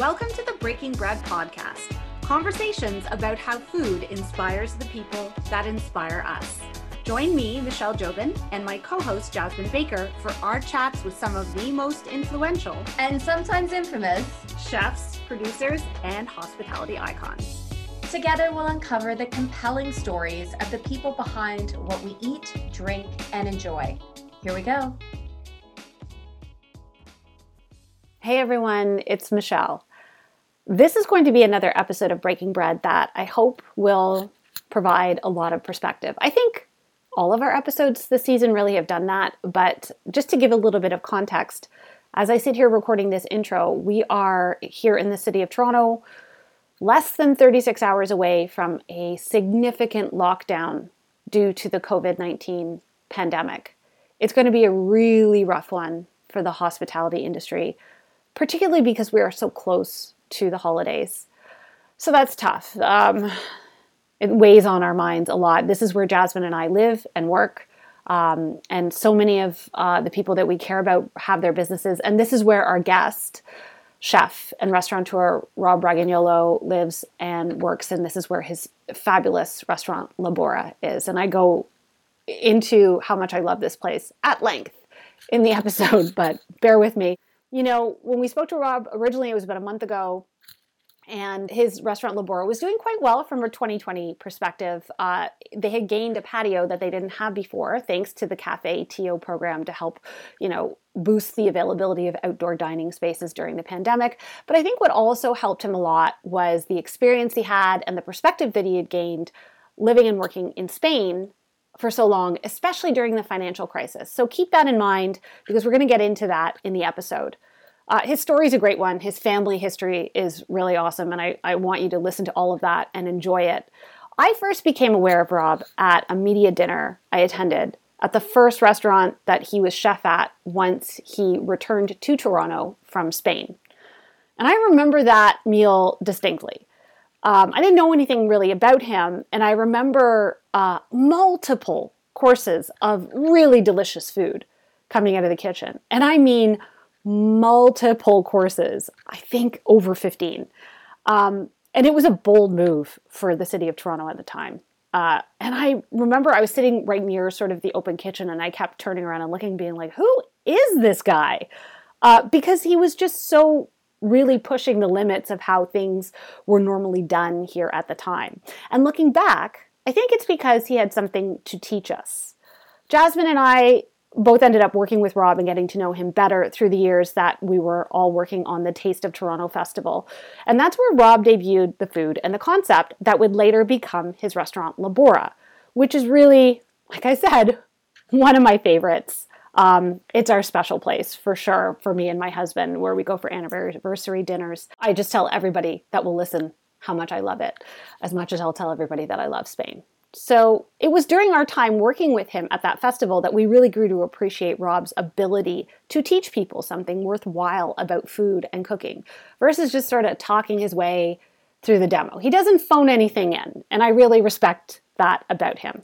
Welcome to the Breaking Bread podcast conversations about how food inspires the people that inspire us. Join me, Michelle Jobin, and my co host, Jasmine Baker, for our chats with some of the most influential and sometimes infamous chefs, producers, and hospitality icons. Together, we'll uncover the compelling stories of the people behind what we eat, drink, and enjoy. Here we go. Hey everyone, it's Michelle. This is going to be another episode of Breaking Bread that I hope will provide a lot of perspective. I think all of our episodes this season really have done that, but just to give a little bit of context, as I sit here recording this intro, we are here in the city of Toronto, less than 36 hours away from a significant lockdown due to the COVID 19 pandemic. It's going to be a really rough one for the hospitality industry, particularly because we are so close to the holidays. So that's tough. Um, it weighs on our minds a lot. This is where Jasmine and I live and work. Um, and so many of uh, the people that we care about have their businesses. And this is where our guest, chef and restaurateur Rob Bragagnolo, lives and works. And this is where his fabulous restaurant Labora is. And I go into how much I love this place at length in the episode, but bear with me. You know, when we spoke to Rob originally, it was about a month ago, and his restaurant Labora was doing quite well from a 2020 perspective. Uh, they had gained a patio that they didn't have before, thanks to the Cafe TO program to help, you know, boost the availability of outdoor dining spaces during the pandemic. But I think what also helped him a lot was the experience he had and the perspective that he had gained living and working in Spain for so long, especially during the financial crisis. So keep that in mind because we're going to get into that in the episode. Uh, his story is a great one. His family history is really awesome, and I, I want you to listen to all of that and enjoy it. I first became aware of Rob at a media dinner I attended at the first restaurant that he was chef at once he returned to Toronto from Spain. And I remember that meal distinctly. Um, I didn't know anything really about him, and I remember uh, multiple courses of really delicious food coming out of the kitchen. And I mean multiple courses, I think over 15. Um, and it was a bold move for the city of Toronto at the time. Uh, and I remember I was sitting right near sort of the open kitchen and I kept turning around and looking, being like, who is this guy? Uh, because he was just so really pushing the limits of how things were normally done here at the time. And looking back, I think it's because he had something to teach us. Jasmine and I both ended up working with Rob and getting to know him better through the years that we were all working on the Taste of Toronto Festival. And that's where Rob debuted the food and the concept that would later become his restaurant Labora, which is really, like I said, one of my favorites. Um, it's our special place for sure for me and my husband, where we go for anniversary dinners. I just tell everybody that will listen how much I love it, as much as I'll tell everybody that I love Spain. So it was during our time working with him at that festival that we really grew to appreciate Rob's ability to teach people something worthwhile about food and cooking versus just sort of talking his way through the demo. He doesn't phone anything in, and I really respect that about him.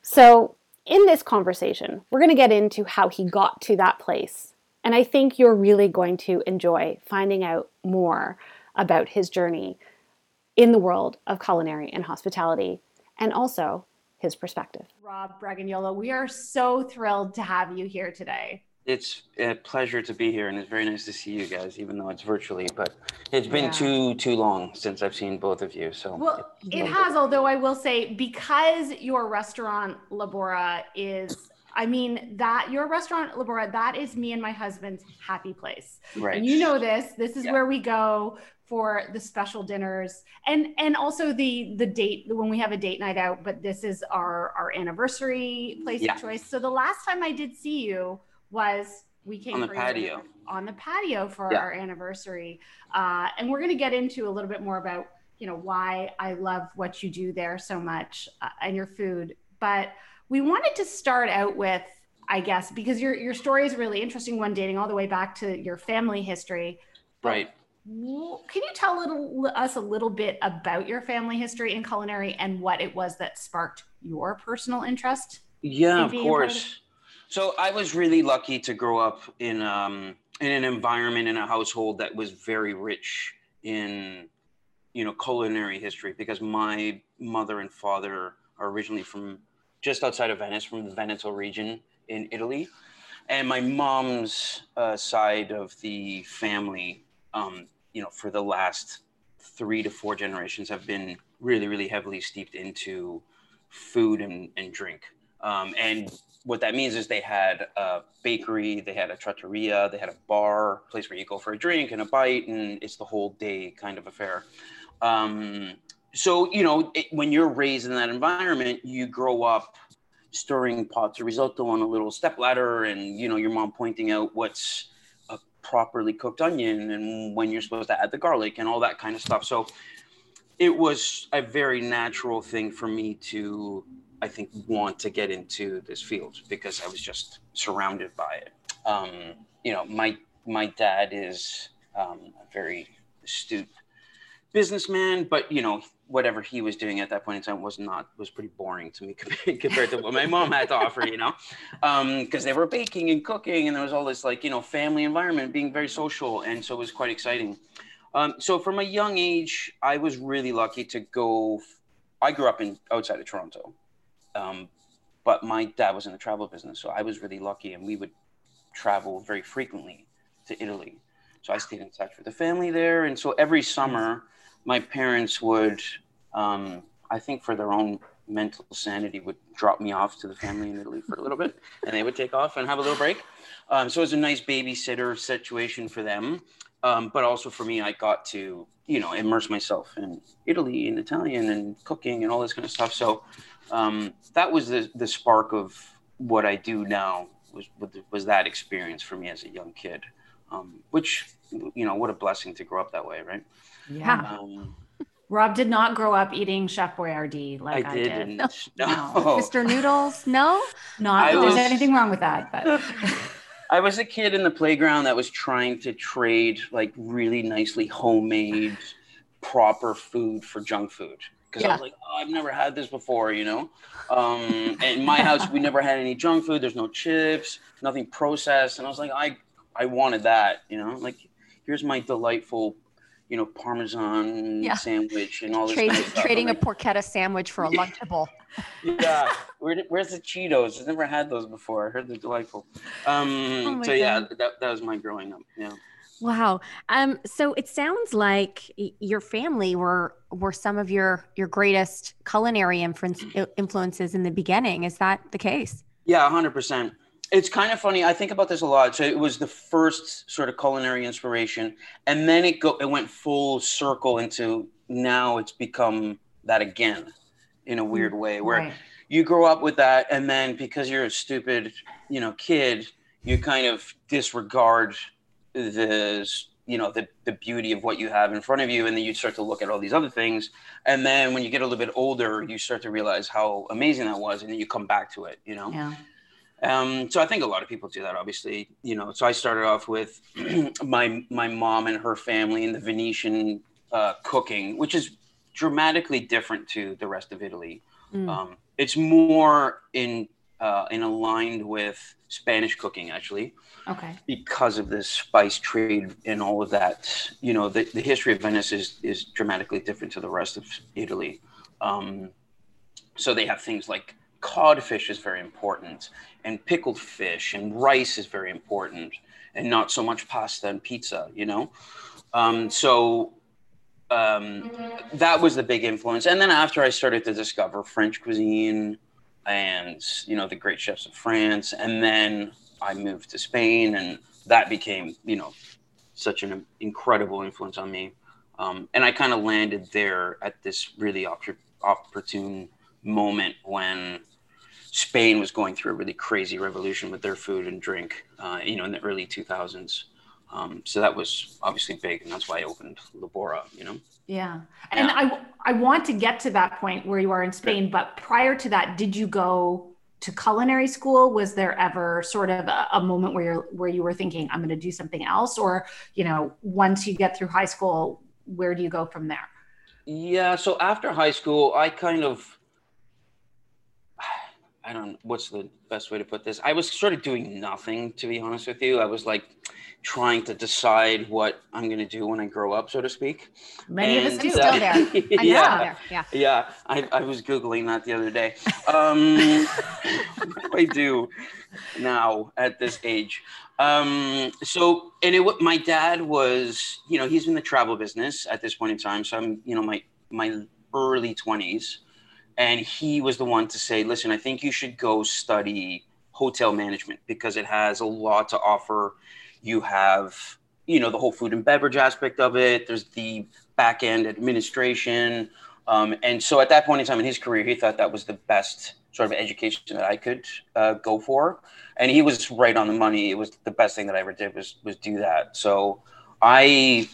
So in this conversation, we're going to get into how he got to that place. And I think you're really going to enjoy finding out more about his journey in the world of culinary and hospitality and also his perspective. Rob Bragagnolo, we are so thrilled to have you here today. It's a pleasure to be here, and it's very nice to see you guys, even though it's virtually. But it's been yeah. too too long since I've seen both of you. So well, it, has. Although I will say, because your restaurant Labora is I mean that your restaurant Labora that is me and my husband's happy place. Right. And you know this. This is yeah. where we go for the special dinners and and also the the date when we have a date night out but this is our our anniversary place yeah. of choice so the last time i did see you was we came on the patio on the patio for yeah. our anniversary uh, and we're going to get into a little bit more about you know why i love what you do there so much uh, and your food but we wanted to start out with i guess because your your story is a really interesting one dating all the way back to your family history right can you tell little, us a little bit about your family history in culinary and what it was that sparked your personal interest? Yeah, of course. So I was really lucky to grow up in um, in an environment in a household that was very rich in you know culinary history because my mother and father are originally from just outside of Venice, from the Veneto region in Italy, and my mom's uh, side of the family, um, you know, for the last three to four generations have been really, really heavily steeped into food and, and drink. Um, and what that means is they had a bakery, they had a trattoria, they had a bar, place where you go for a drink and a bite, and it's the whole day kind of affair. Um, so, you know, it, when you're raised in that environment, you grow up stirring pots of risotto on a little step ladder, and you know, your mom pointing out what's a properly cooked onion and when you're supposed to add the garlic and all that kind of stuff. So, it was a very natural thing for me to I think, want to get into this field because I was just surrounded by it. Um, you know, my my dad is um, a very astute businessman, but you know, whatever he was doing at that point in time was not was pretty boring to me compared to what my mom had to offer. You know, because um, they were baking and cooking, and there was all this like you know family environment, being very social, and so it was quite exciting. Um, so from a young age, I was really lucky to go. I grew up in outside of Toronto, um, but my dad was in the travel business, so I was really lucky, and we would travel very frequently to Italy. So I stayed in touch with the family there, and so every summer, my parents would, um, I think, for their own mental sanity, would drop me off to the family in Italy for a little bit, and they would take off and have a little break. Um, so it was a nice babysitter situation for them, um, but also for me, I got to you know immerse myself in Italy and Italian and cooking and all this kind of stuff. So um, that was the the spark of what I do now was was that experience for me as a young kid, um, which you know what a blessing to grow up that way, right? Yeah. Um, Rob did not grow up eating Chef Boyardee like I, I did. No. no. Mr. Noodles, no. Not I that was, there's anything wrong with that, but. I was a kid in the playground that was trying to trade like really nicely homemade, proper food for junk food because yeah. I was like, oh, I've never had this before, you know. Um, in my house, we never had any junk food. There's no chips, nothing processed, and I was like, I I wanted that, you know. Like, here's my delightful, you know, parmesan yeah. sandwich and all this. Trading, kind of trading a porchetta sandwich for a lunchable. yeah, Where, where's the Cheetos? I've never had those before. I heard they're delightful. Um, oh so God. yeah, that, that was my growing up. Yeah. Wow. Um, so it sounds like your family were were some of your your greatest culinary influence, influences in the beginning. Is that the case? Yeah, hundred percent. It's kind of funny. I think about this a lot. So it was the first sort of culinary inspiration, and then it go it went full circle into now it's become that again, in a weird mm, way where. Right. You grow up with that, and then because you're a stupid, you know, kid, you kind of disregard the you know the, the beauty of what you have in front of you and then you start to look at all these other things and then when you get a little bit older you start to realize how amazing that was and then you come back to it you know yeah. um, so i think a lot of people do that obviously you know so i started off with my my mom and her family and the venetian uh, cooking which is dramatically different to the rest of italy mm. um, it's more in uh, and aligned with Spanish cooking, actually. Okay. Because of this spice trade and all of that, you know, the, the history of Venice is is dramatically different to the rest of Italy. Um, so they have things like codfish is very important, and pickled fish, and rice is very important, and not so much pasta and pizza. You know, um, so um, that was the big influence. And then after I started to discover French cuisine and you know the great chefs of France, and then I moved to Spain, and that became you know such an incredible influence on me. Um, and I kind of landed there at this really opportune moment when Spain was going through a really crazy revolution with their food and drink, uh, you know, in the early 2000s. Um, so that was obviously big, and that's why I opened Labora. You know. Yeah, and yeah. I I want to get to that point where you are in Spain, but prior to that, did you go to culinary school? Was there ever sort of a, a moment where you're where you were thinking, I'm going to do something else, or you know, once you get through high school, where do you go from there? Yeah, so after high school, I kind of I don't what's the best way to put this. I was sort of doing nothing to be honest with you. I was like trying to decide what I'm going to do when I grow up, so to speak. Many of us do. Still there. I'm still yeah, there. Yeah. yeah. I, I was googling that the other day. Um, what do I do now at this age? Um, so, and it, my dad was, you know, he's in the travel business at this point in time. So I'm, you know, my my early twenties, and he was the one to say, "Listen, I think you should go study hotel management because it has a lot to offer. You have, you know, the whole food and beverage aspect of it. There's the back end administration." Um, and so at that point in time in his career, he thought that was the best sort of education that I could uh, go for. And he was right on the money. It was the best thing that I ever did was was do that. So I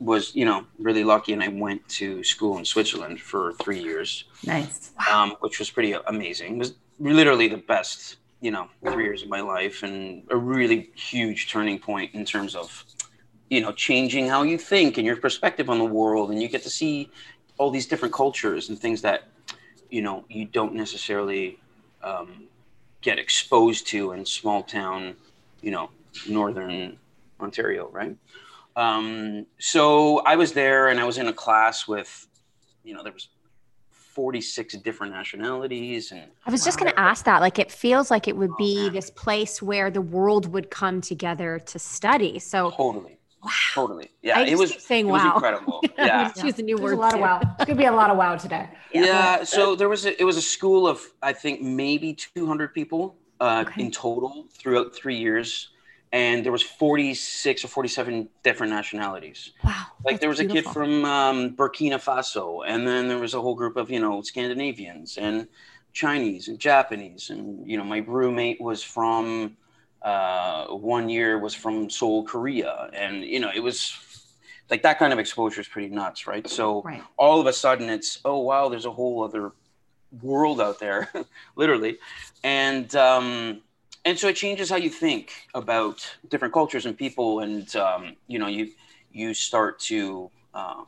was, you know, really lucky, and I went to school in Switzerland for three years, Nice. um, which was pretty amazing. It was literally the best, you know, three years of my life, and a really huge turning point in terms of, you know, changing how you think and your perspective on the world, and you get to see all these different cultures and things that, you know, you don't necessarily um, get exposed to in small town, you know, northern Ontario, right? Um, so I was there, and I was in a class with, you know, there was 46 different nationalities and I was just going to ask that. Like, it feels like it would be this place where the world would come together to study. So, totally wow. totally yeah I it was saying it was wow. incredible I'm yeah gonna choose a new There's a word. lot of wow. It's gonna be a lot of wow today. yeah so there was a, it was a school of i think maybe 200 people uh, Okay. in total throughout three years and there was 46 or 47 different nationalities Wow. like there was a kid from um, burkina faso and then there was a whole group of you know scandinavians and chinese and japanese and you know my roommate was from uh, one year was from seoul korea and you know it was like that kind of exposure is pretty nuts right so Right. all of a sudden it's oh wow there's a whole other world out there literally and um and so it changes how you think about different cultures and people and um you know you you start to uh,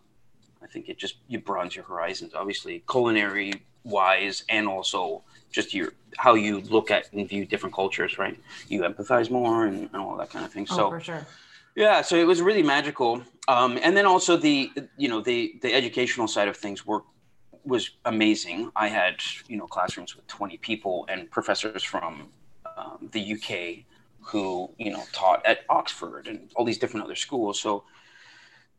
i think it just you broadens your horizons obviously culinary wise and also just your how you look at and view different cultures right you empathize more and, and all that kind of thing Oh, so for sure. yeah, so it was really magical, um, and then also the you know the the educational side of things were was amazing. I had you know classrooms with twenty people and professors from um, the UK who you know taught at Oxford and all these different other schools. So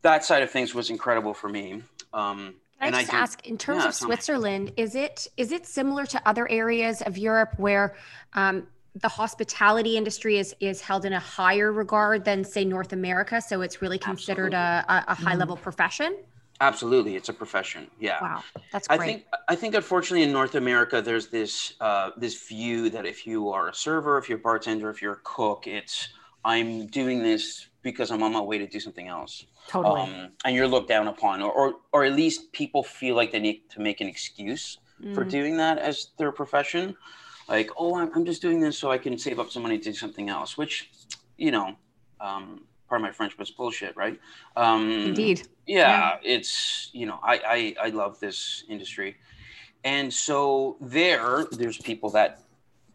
that side of things was incredible for me. Um, Can and I just did- ask, in terms yeah, of. Switzerland, is it is it similar to other areas of Europe where um, the hospitality industry is is held in a higher regard than say North America? So it's really considered a, a, a high level profession. Absolutely, it's a profession. Yeah. Wow, that's I think I think unfortunately in North America there's this uh, this view that if you are a server, if you're a bartender, if you're a cook, it's I'm doing this because I'm on my way to do something else, Totally. um, and you're looked down upon, or, or or at least people feel like they need to make an excuse for Mm. doing that as their profession, like oh I'm, I'm just doing this so I can save up some money to do something else, which you know, um, pardon my French, but it's bullshit, right? Um, Indeed. yeah, it's you know I, I i love this industry. And so there there's people that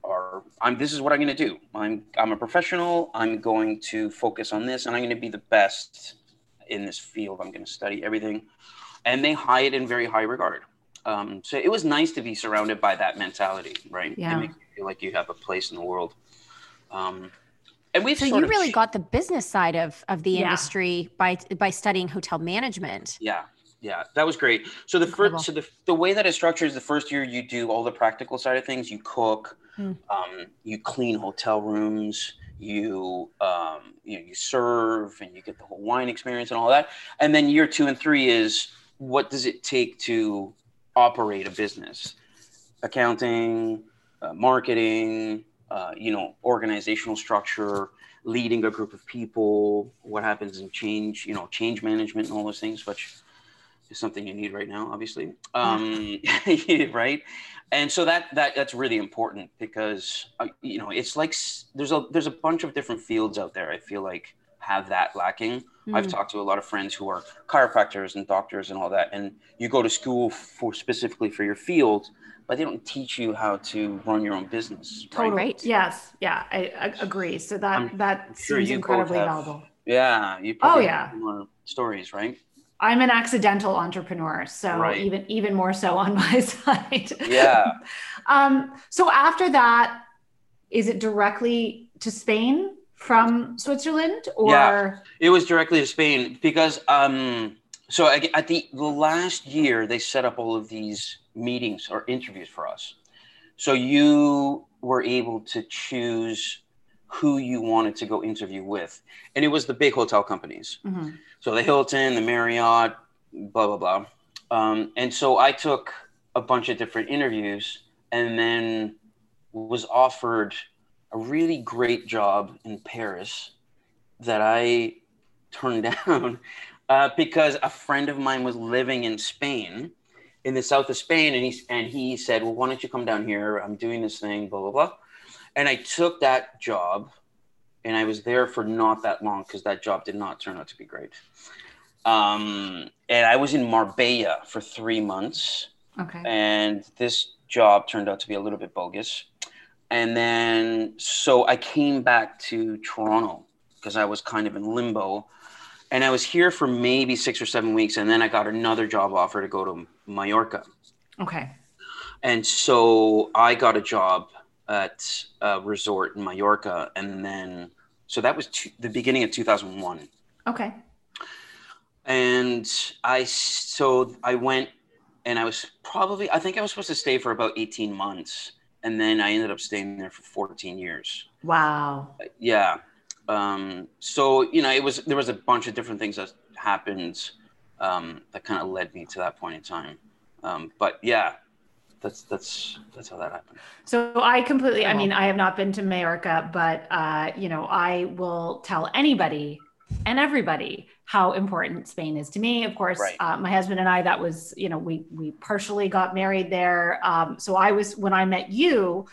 are i'm this is what i'm going to do. I'm i'm a professional. I'm going to focus on this and i'm going to be the best in this field. I'm going to study everything. And they hide in very high regard. Um, so it was nice to be surrounded by that mentality right? Yeah. it makes you feel like you have a place in the world. Um, and we've So you really got the business side of of the Yeah. industry by by studying hotel management. Yeah, yeah, that was great. So the Incredible. first, so the, the way that it structures, the first year you do all the practical side of things. You cook, Hmm. um, you clean hotel rooms, you um, you know, you serve, and you get the whole wine experience and all that. And then year two and three is what does it take to operate a business, accounting, uh, marketing, uh, you know, organizational structure, leading a group of people, what happens in change, you know, change management and all those things, which is something you need right now, obviously. Um, right. And so that, that, that's really important because, uh, you know, it's like, there's a, there's a bunch of different fields out there. I feel like have that lacking. I've talked to a lot of friends who are chiropractors and doctors and all that, and you go to school for specifically for your field, but they don't teach you how to run your own business. Right? Totally. Right. Yes. Yeah. I, I agree. So that I'm that sure seems you incredibly have- valuable. Yeah. You probably Oh, yeah. more stories, right? I'm an accidental entrepreneur, so Right. even even more so on my side. Yeah. um, so after that, is it directly to Spain from Switzerland, or Yeah. It was directly to Spain because um so at the the last year they set up all of these meetings or interviews for us. So you were able to choose who you wanted to go interview with. And it was the big hotel companies. Mhm. So the Hilton, the Marriott, blah blah blah. Um, and so I took a bunch of different interviews and then was offered a really great job in Paris that I turned down uh, because a friend of mine was living in Spain, in the south of Spain, and he and he said, "Well, why don't you come down here? I'm doing this thing, blah blah blah." And I took that job, and I was there for not that long because that job did not turn out to be great. Um, and I was in Marbella for three months okay, and this job turned out to be a little bit bogus. And then, so I came back to Toronto because I was kind of in limbo. And I was here for maybe six or seven weeks. And then I got another job offer to go to Mallorca. okay, And so I got a job at a resort in Mallorca. And then, so that was two, the beginning of 2001 okay, and I so I went and I was probably I think I was supposed to stay for about 18 months and then I ended up staying there for 14 years. wow, Yeah. Um, so you know it was there was a bunch of different things that happened um, that kind of led me to that point in time. Um, but yeah, that's that's that's how that happened. So I completely, I mean, I have not been to Majorca, but uh, you know, I will tell anybody and everybody how important Spain is to me. Of course, Right. uh, my husband and I, that was, you know, we we partially got married there. Um, so I was when I met you.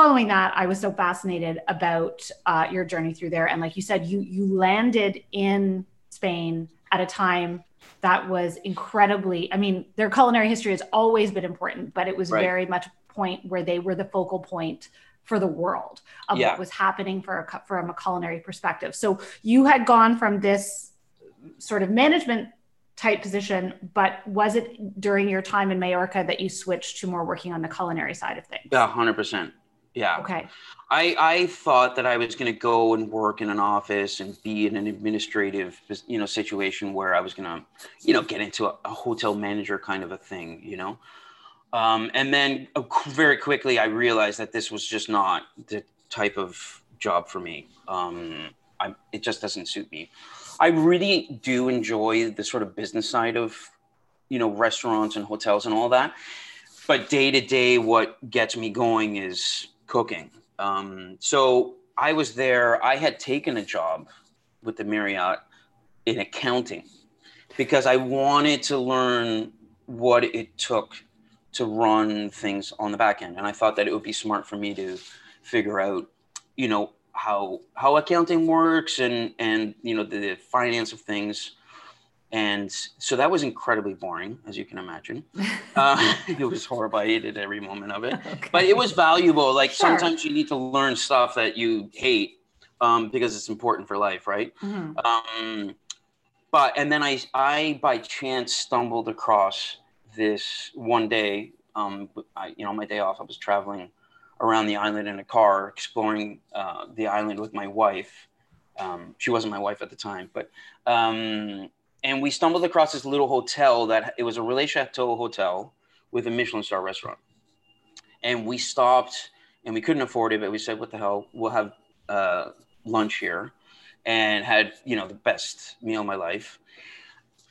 Following that, I was so fascinated about uh, your journey through there, and like you said, you you landed in Spain at a time that was incredibly. I mean, their culinary history has always been important, but it was Right. very much a point where they were the focal point for the world of Yeah. what was happening for a, from a culinary perspective. So you had gone from this sort of management type position, but was it during your time in Majorca that you switched to more working on the culinary side of things? Yeah, hundred percent. Yeah. Okay. I, I thought that I was going to go and work in an office and be in an administrative, you know, situation where I was going to, you know, get into a, a hotel manager kind of a thing, you know. Um, and then uh, very quickly, I realized that this was just not the type of job for me. Um, I, it just doesn't suit me. I really do enjoy the sort of business side of, you know, restaurants and hotels and all that. But day to day, what gets me going is cooking. Um, so I was there. I had taken a job with the Marriott in accounting because I wanted to learn what it took to run things on the back end, and I thought that it would be smart for me to figure out, you know, how how accounting works and and you know the, the finance of things. And so that was incredibly boring, as you can imagine. Uh, it was horrible. I hated every moment of it but it was valuable. Like Sure. sometimes you need to learn stuff that you hate um, because it's important for life, right? Mhm. Um, but and then I I by chance stumbled across this one day. Um, I, you know, my day off, I was traveling around the island in a car, exploring uh, the island with my wife. Um, she wasn't my wife at the time, but um, and we stumbled across this little hotel that it was a Relais Chateau hotel with a Michelin star restaurant. And we stopped and we couldn't afford it but we said what the hell? We'll have uh, lunch here and had you know the best meal of my life.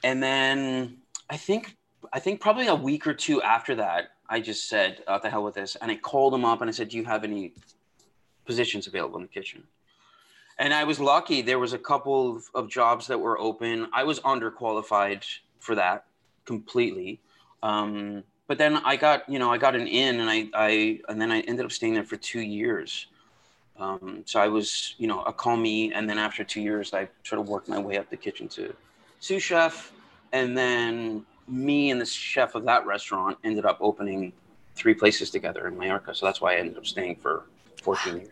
And then i think i think probably a week or two after that i just said what the hell with this and i called him up and i said do you have any positions available in the kitchen and i was lucky there was a couple of, of jobs that were open i was underqualified for that completely um, but then I got, you know, I got an in, and I, I, and then I ended up staying there for two years. Um, so I was, you know, a commis, and then after two years, I sort of worked my way up the kitchen to sous chef, and then me and the chef of that restaurant ended up opening three places together in Mallorca. So that's why I ended up staying for 14 years.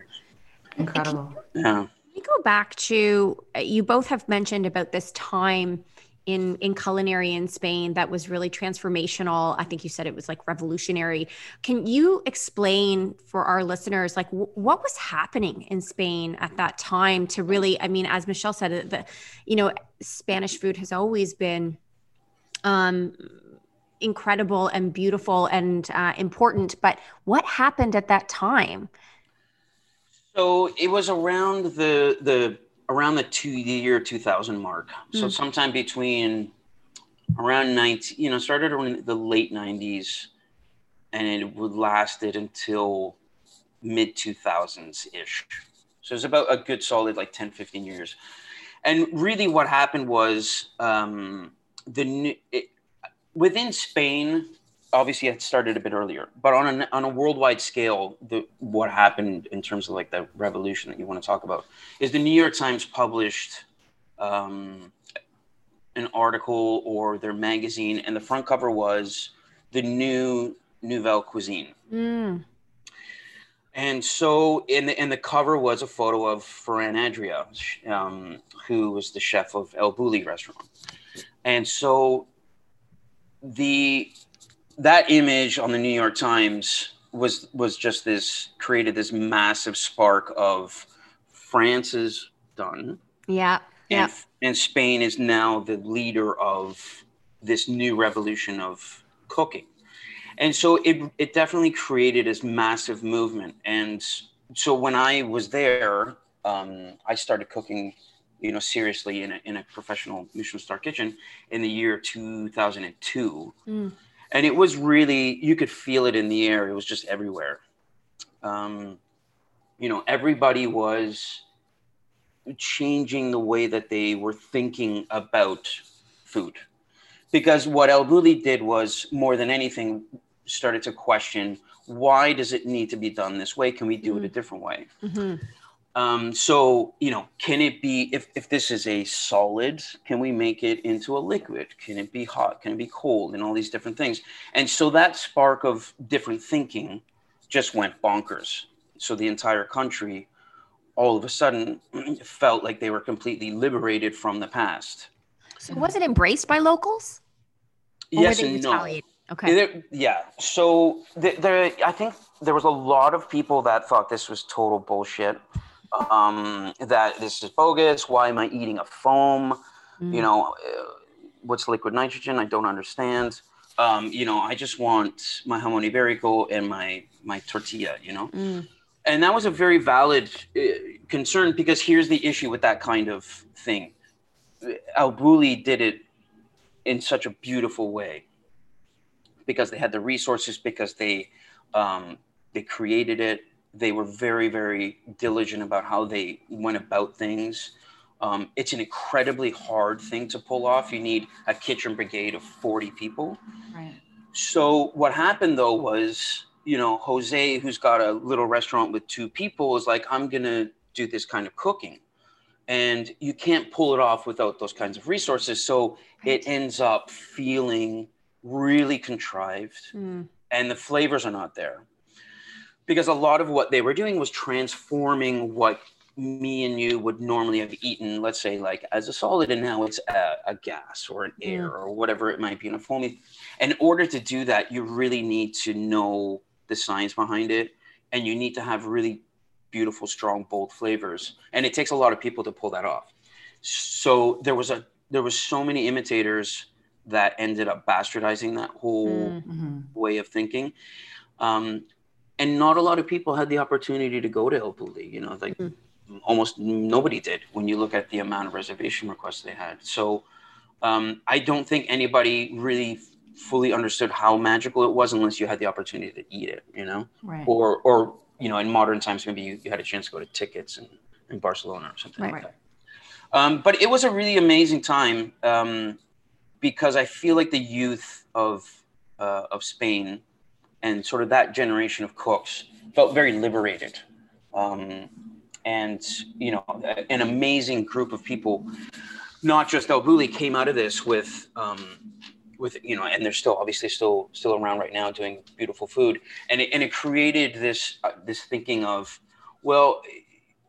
Incredible. Yeah. Me go back to uh, you both have mentioned about this time in in culinary in Spain that was really transformational. I think you said it was like revolutionary. Can you explain for our listeners like w- what was happening in Spain at that time to really I mean as Michelle said the you know Spanish food has always been um incredible and beautiful and uh, important but what happened at that time? So it was around the the around the two year 2000 mark. So Mm. sometime between around 19, you know, started around the late 90s and it would lasted until mid 2000s ish. So it's about a good solid like 10, 15 years. And really what happened was um, the new, it, within Spain, obviously it started a bit earlier, but on a, on a worldwide scale, the, what happened in terms of like the revolution that you want to talk about is the New York Times published um, an article or their magazine, and the front cover was the new Nouvelle Cuisine. Mm, And so, in the, and the cover was a photo of Ferran Adria, um, who was the chef of El Bulli restaurant. And so, the that image on the New York Times was was just this created this massive spark of France is done, yeah. and Yeah. and Spain is now the leader of this new revolution of cooking. And so it it definitely created this massive movement. And so when I was there, um, I started cooking, you know, seriously in a, in a professional Michelin star kitchen in the year 2002. Mm. And it was really, you could feel it in the air. It was just everywhere. Um, you know, everybody was changing the way that they were thinking about food. Because what El Bulli did was more than anything started to question why does it need to be done this way? Can we do it a different way? hmm Um, so, you know, can it be, if, if this is a solid, can we make it into a liquid? Can it be hot? Can it be cold? And all these different things. And so that spark of different thinking just went bonkers. So the entire country all of a sudden felt like they were completely liberated from the past. So was it embraced by locals? Or yes and no. Okay. There- yeah. So th- there, I think there was a lot of people that thought this was total bullshit. Um, that this is bogus. Why am I eating a foam? Mm. You know, uh, what's liquid nitrogen? I don't understand. Um, you know, I just want my jamon iberico and my my tortilla. You know, Mm. and that was a very valid uh, concern because here's the issue with that kind of thing. El Bulli did it in such a beautiful way because they had the resources, because they um, they created it. They were very, very diligent about how they went about things. Um, it's an incredibly hard thing to pull off. You need a kitchen brigade of 40 people. Right. So what happened though was, you know, Jose, who's got a little restaurant with two people, is like, I'm gonna do this kind of cooking, and you can't pull it off without those kinds of resources. So it ends up feeling really contrived, Mm. and the flavors are not there, because a lot of what they were doing was transforming what me and you would normally have eaten, let's say like as a solid, and now it's a, a gas or an air or whatever it might be in a foamy. In order to do that, you really need to know the science behind it, and you need to have really beautiful, strong, bold flavors. And it takes a lot of people to pull that off. So there was a there was so many imitators that ended up bastardizing that whole Mm. Mhm. way of thinking. Um, and not a lot of people had the opportunity to go to El Bulli, you know, like Mhm. almost nobody did when you look at the amount of reservation requests they had. So um, I don't think anybody really fully understood how magical it was unless you had the opportunity to eat it, you know, Right. or, or, you know, in modern times, maybe you, you had a chance to go to tickets in, in Barcelona or something Right. like that. Um, but it was a really amazing time um, because I feel like the youth of uh, of Spain and sort of that generation of cooks felt very liberated. Um, and you know an amazing group of people not just El Bulli came out of this with um, with you know and they're still obviously still still around right now doing beautiful food and it, and it created this uh, this thinking of well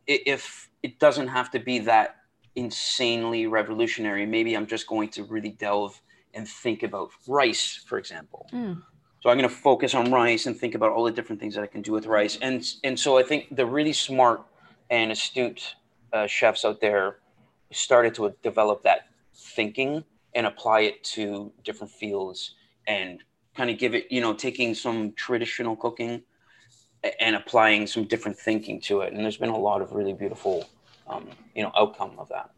if it doesn't have to be that insanely revolutionary maybe i'm just going to really delve and think about rice for example mm. So i'm going to focus on rice and think about all the different things that i can do with rice and and so i think the really smart and astute uh, chefs out there started to develop that thinking and apply it to different fields and kind of give it, you know, taking some traditional cooking and applying some different thinking to it. And there's been a lot of really beautiful, um, you know, outcome of that.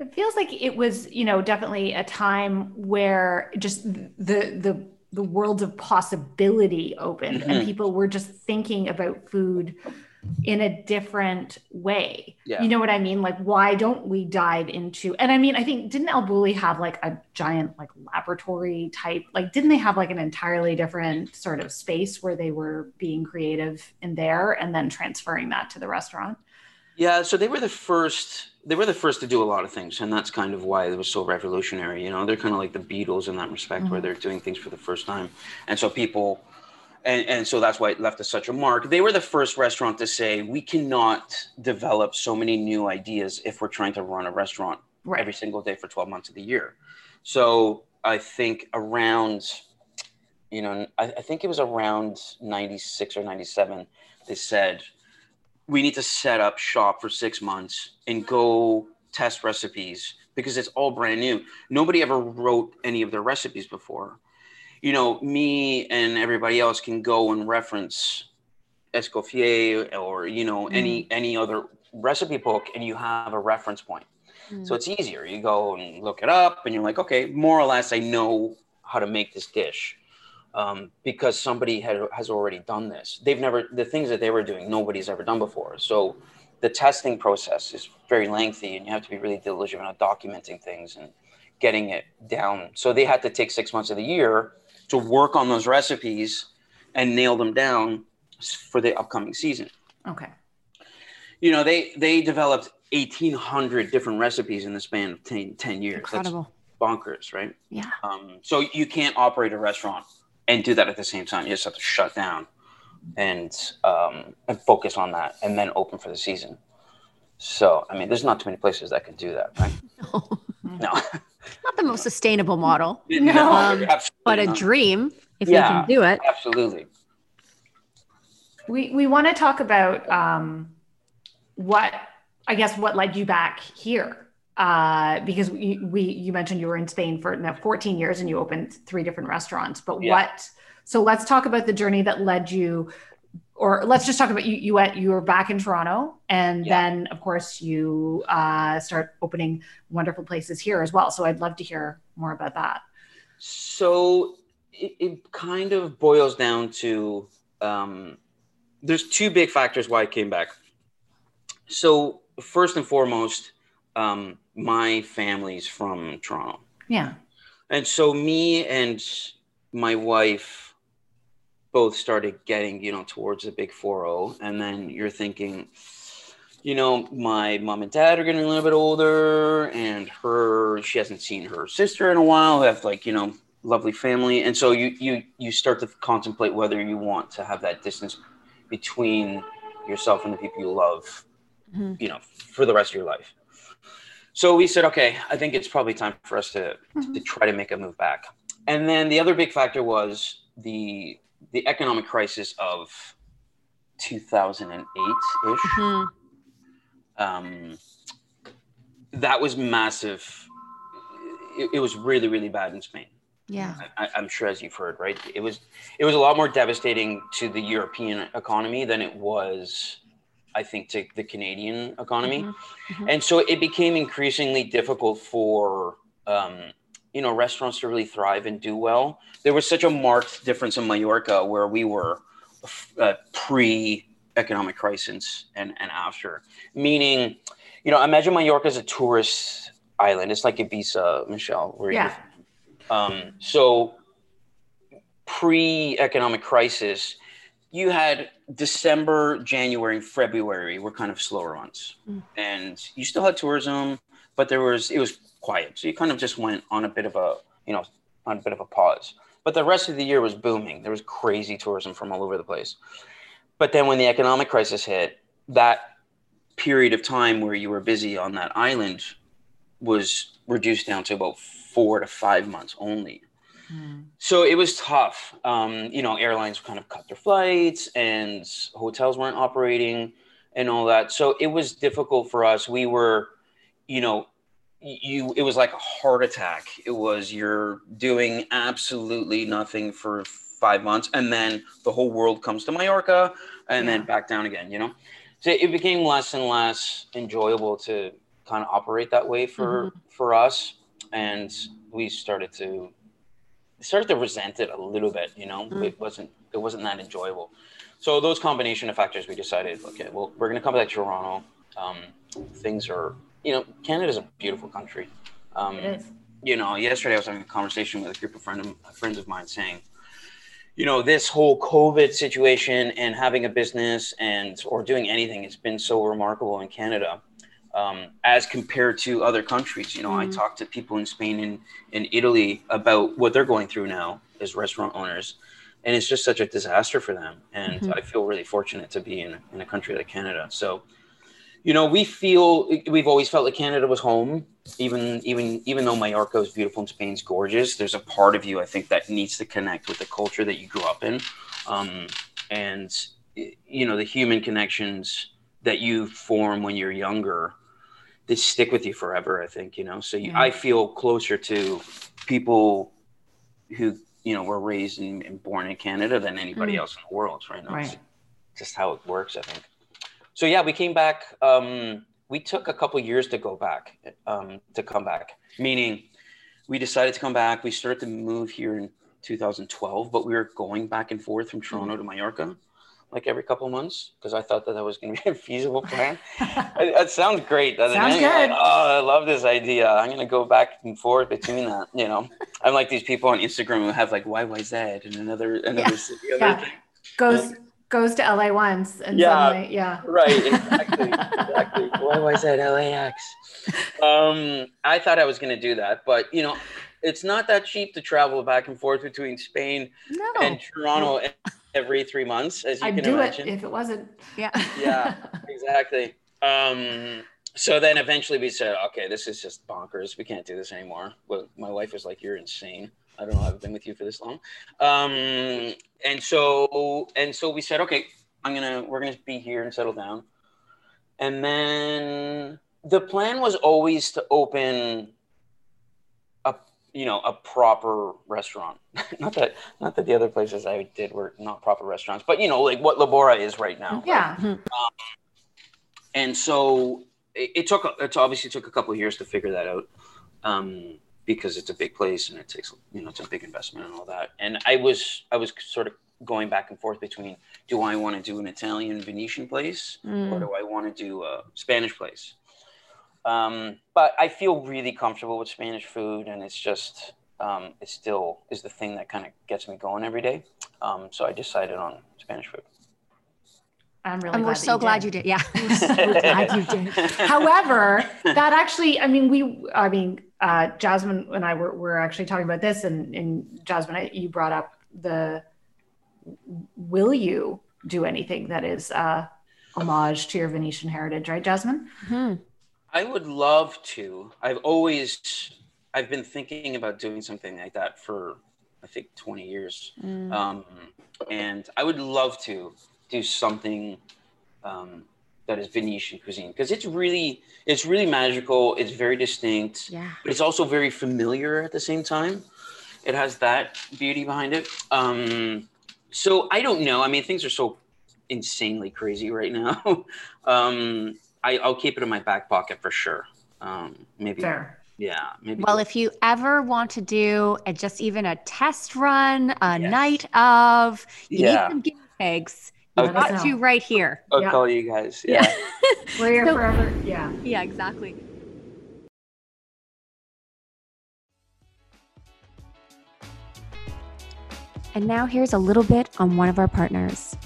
It feels like it was, you know, definitely a time where just the the the worlds of possibility opened mm-hmm. and people were just thinking about food in a different way. Yeah. You know what I mean? Like, why don't we dive into? And I mean, I think didn't El Bulli have like a giant like laboratory type? Like, didn't they have like an entirely different sort of space where they were being creative in there and then transferring that to the restaurant? Yeah. So they were the first. They were the first to do a lot of things, and that's kind of why it was so revolutionary. You know, they're kind of like the Beatles in that respect, mm-hmm. where they're doing things for the first time, and so people and, and so that's why it left us such a mark. They were the first restaurant to say we cannot develop so many new ideas if we're trying to run a restaurant right. every single day for 12 months of the year. So I think around, you know, I, I think it was around 96 or 97, they said, we need to set up shop for six months and go test recipes because it's all brand new. Nobody ever wrote any of their recipes before you know, me and everybody else can go and reference Escoffier or you know mm. any any other recipe book, and you have a reference point. Mm. So it's easier. You go and look it up, and you're like, okay, more or less, I know how to make this dish. Um, because somebody had, has already done this. They've never, the things that they were doing, nobody's ever done before. So the testing process is very lengthy and you have to be really diligent about documenting things and getting it down. So they had to take six months of the year to work on those recipes and nail them down for the upcoming season. Okay. You know, they they developed 1800 different recipes in the span of 10, 10 years. Incredible. That's bonkers, right? Yeah. Um, so you can't operate a restaurant and do that at the same time. You just have to shut down and um, and focus on that and then open for the season. So, I mean, there's not too many places that can do that, right? No. no. not the most sustainable model. No, um, but a not. dream if yeah, you can do it. Absolutely. We we want to talk about um, what I guess what led you back here uh, because we, we you mentioned you were in Spain for now 14 years and you opened three different restaurants. But yeah. what? So let's talk about the journey that led you or let's just talk about you. You went, you were back in Toronto, and yeah. then of course you uh, start opening wonderful places here as well. So I'd love to hear more about that. So it, it kind of boils down to um, there's two big factors why I came back. So first and foremost, um, my family's from Toronto. Yeah. And so me and my wife both started getting, you know, towards the big 40 And then you're thinking, you know, my mom and dad are getting a little bit older, and her, she hasn't seen her sister in a while, who have like, you know, lovely family. And so you, you, you start to contemplate whether you want to have that distance between yourself and the people you love, mm-hmm. you know, for the rest of your life. So we said, okay, I think it's probably time for us to, mm-hmm. to try to make a move back. And then the other big factor was the the economic crisis of 2008 ish. Mm-hmm. Um, that was massive. It, it, was really, really bad in Spain. Yeah, I, am sure as you've heard, right? It was it was a lot more devastating to the European economy than it was, I think, to the Canadian economy, mm-hmm. Mm-hmm. and so it became increasingly difficult for um, you know restaurants to really thrive and do well there was such a marked difference in mallorca where we were uh, pre economic crisis and, and after meaning you know imagine mallorca as a tourist island it's like ibiza michelle where yeah. um, so pre economic crisis you had December, January, and February were kind of slower months, Mm. and you still had tourism, but there was it was quiet. So you kind of just went on a bit of a you know on a bit of a pause. But the rest of the year was booming. There was crazy tourism from all over the place. But then when the economic crisis hit, that period of time where you were busy on that island was reduced down to about four to five months only. So it was tough. Um, you know, airlines kind of cut their flights and hotels weren't operating and all that. So it was difficult for us. We were, you know, you it was like a heart attack. It was you're doing absolutely nothing for five months and then the whole world comes to Mallorca and then back down again, you know? So it became less and less enjoyable to kind of operate that way for for us. And we started to started to resent it a little bit, you know. It wasn't it wasn't that enjoyable. So those combination of factors, we decided, okay, well, we're gonna come back to Toronto. Um, things are, you know, Canada's a beautiful country. Um, It is. you know, yesterday I was having a conversation with a group of friend of, friends of mine saying, you know, this whole COVID situation and having a business and or doing anything, it's been so remarkable in Canada um, as compared to other countries. You know, I talk to people in Spain and in Italy about what they're going through now as restaurant owners, and it's just such a disaster for them. And I feel really fortunate to be in, in a country like Canada. So, you know, we feel we've always felt like Canada was home, even even even though Mallorca is beautiful and Spain's gorgeous. There's a part of you I think that needs to connect with the culture that you grew up in, um, and you know the human connections that you form when you're younger. They stick with you forever. I think you know. So you, Yeah. I feel closer to people who you know were raised and, and born in Canada than anybody Mm. else in the world right now. Right. It's just how it works, I think. So yeah, we came back. Um, we took a couple years to go back, um, to come back. Meaning, we decided to come back. We started to move here in 2012, but we were going back and forth from Toronto to Mallorca, like every couple months, because I thought that that was going to be a feasible plan. that, sounds great, doesn't Sounds it? good. Like, oh, I love this idea. I'm going to go back and forth between that. You know, I'm like these people on Instagram who have like YYZ and another another Yeah. city. other Yeah. thing. Goes goes to LA once and Yeah. suddenly, yeah. Right, exactly, exactly. Why was that LAX? Um, I thought I was going to do that, but you know, it's not that cheap to travel back and forth between Spain No. and Toronto every three months, as you I'd can do imagine. it if it wasn't. yeah. Yeah, exactly. Um, so then eventually we said, okay, this is just bonkers. We can't do this anymore. Well, my wife was like, you're insane. I don't know. I've been with you for this long. Um, and so, and so we said, okay, I'm going to, we're going to be here and settle down. And then the plan was always to open a, you know, a proper restaurant. not that, not that the other places I did were not proper restaurants, but you know, like what Labora is right now. Yeah. Mm-hmm. Um, and so it, it took it obviously took a couple of years to figure that out um, because it's a big place and it takes you know it's a big investment and all that. And i was i was sort of going back and forth between do i want to do an italian venetian place or mm. do i want to do a spanish place um, but i feel really comfortable with spanish food and it's just um, it still is the thing that kind of gets me going every day um, so i decided on spanish food I'm really And glad we're that so glad you did. Yeah. so glad you did. However, that actually, I mean, we, I mean, uh, Jasmine and I were, were actually talking about this, and, and Jasmine, I, you brought up the will you do anything that is uh, homage to your Venetian heritage, right, Jasmine? Mhm. I would love to. I've always I've been thinking about doing something like that for I think 20 years. Mm. Um, and I would love to do something um, that is Venetian cuisine because it's really it's really magical. It's very distinct, Yeah. but it's also very familiar at the same time. It has that beauty behind it. Um, so I don't know. I mean, things are so insanely crazy right now. um, I, I'll keep it in my back pocket for sure. Um, maybe, Fair. yeah, maybe. Well, if you ever want to do a, just even a test run, a Yes. night of, you Yeah. need some guinea pigs. Okay. You've got to right here. I'll Yeah. call you guys. Yeah. We're here So- forever. Yeah. Yeah, exactly. And now here's a little bit on one of our partners.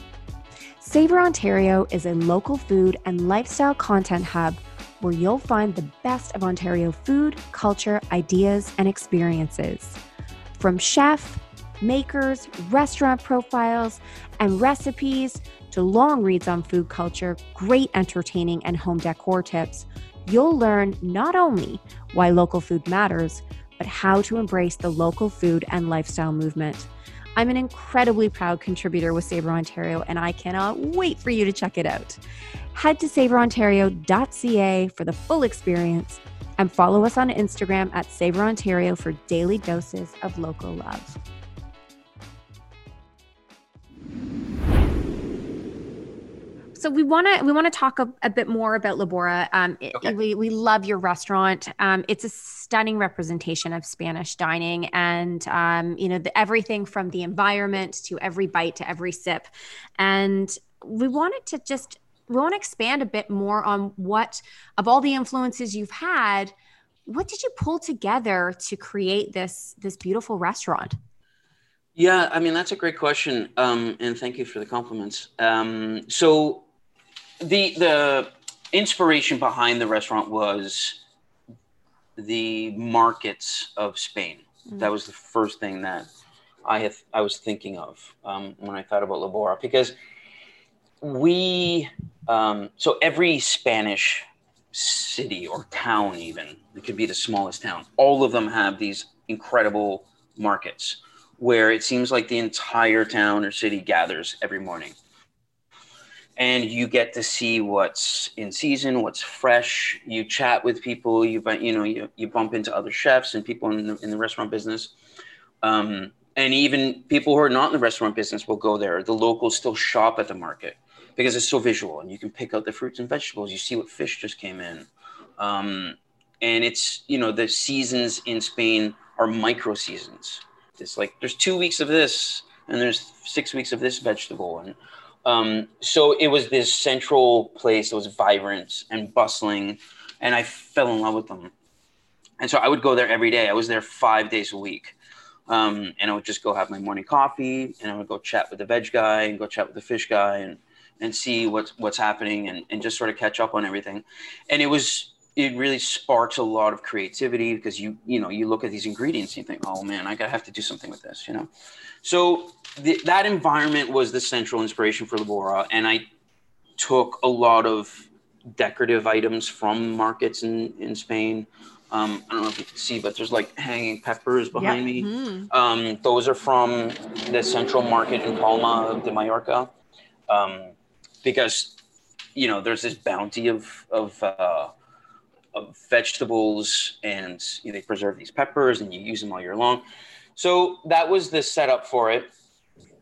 Savour Ontario is a local food and lifestyle content hub where you'll find the best of Ontario food, culture, ideas, and experiences. From chef, makers, restaurant profiles, and recipes to long reads on food culture, great entertaining and home decor tips, you'll learn not only why local food matters, but how to embrace the local food and lifestyle movement. I'm an incredibly proud contributor with Savour Ontario, and I cannot wait for you to check it out. Head to savorontario.ca for the full experience and follow us on Instagram at Savour Ontario for daily doses of local love. So we want to we want to talk a, a, bit more about Labora. Um, okay. we we love your restaurant. Um, it's a stunning representation of Spanish dining, and um, you know the, everything from the environment to every bite to every sip. And we wanted to just we want to expand a bit more on what of all the influences you've had. What did you pull together to create this this beautiful restaurant? Yeah, I mean that's a great question, um, and thank you for the compliments. Um, so the the inspiration behind the restaurant was the markets of Spain. Mm-hmm. That was the first thing that I had I was thinking of um, when I thought about Labora because we um, so every Spanish city or town even it could be the smallest town all of them have these incredible markets where it seems like the entire town or city gathers every morning and you get to see what's in season, what's fresh. You chat with people. You you know you, you bump into other chefs and people in the, in the restaurant business, um, and even people who are not in the restaurant business will go there. The locals still shop at the market because it's so visual, and you can pick out the fruits and vegetables. You see what fish just came in, um, and it's you know the seasons in Spain are micro seasons. It's like there's two weeks of this, and there's six weeks of this vegetable, and um, so it was this central place that was vibrant and bustling, and I fell in love with them. And so I would go there every day. I was there five days a week. Um, and I would just go have my morning coffee and I would go chat with the veg guy and go chat with the fish guy and, and see what's, what's happening and, and just sort of catch up on everything. And it was, it really sparks a lot of creativity because you, you know, you look at these ingredients and you think, oh man, I gotta have to do something with this, you know? So the, that environment was the central inspiration for Labora, and I took a lot of decorative items from markets in in Spain. Um, I don't know if you can see, but there's like hanging peppers behind me. Mm. Um, those are from the central market in Palma de Mallorca, um, because you know there's this bounty of of, uh, of vegetables, and you know, they preserve these peppers, and you use them all year long. So that was the setup for it.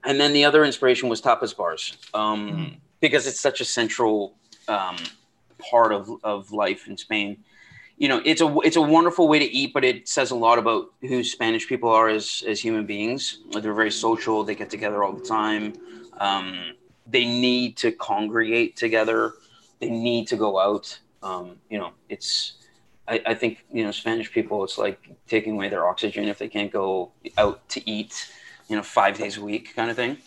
And then the other inspiration was tapas bars um, mm. because it's such a central um, part of, of life in Spain. You know, it's a it's a wonderful way to eat, but it says a lot about who Spanish people are as as human beings. They're very social. They get together all the time. Um, they need to congregate together. They need to go out. Um, you know, it's I, I, think you know Spanish people. It's like taking away their oxygen if they can't go out to eat, you know, five days a week, kind of thing.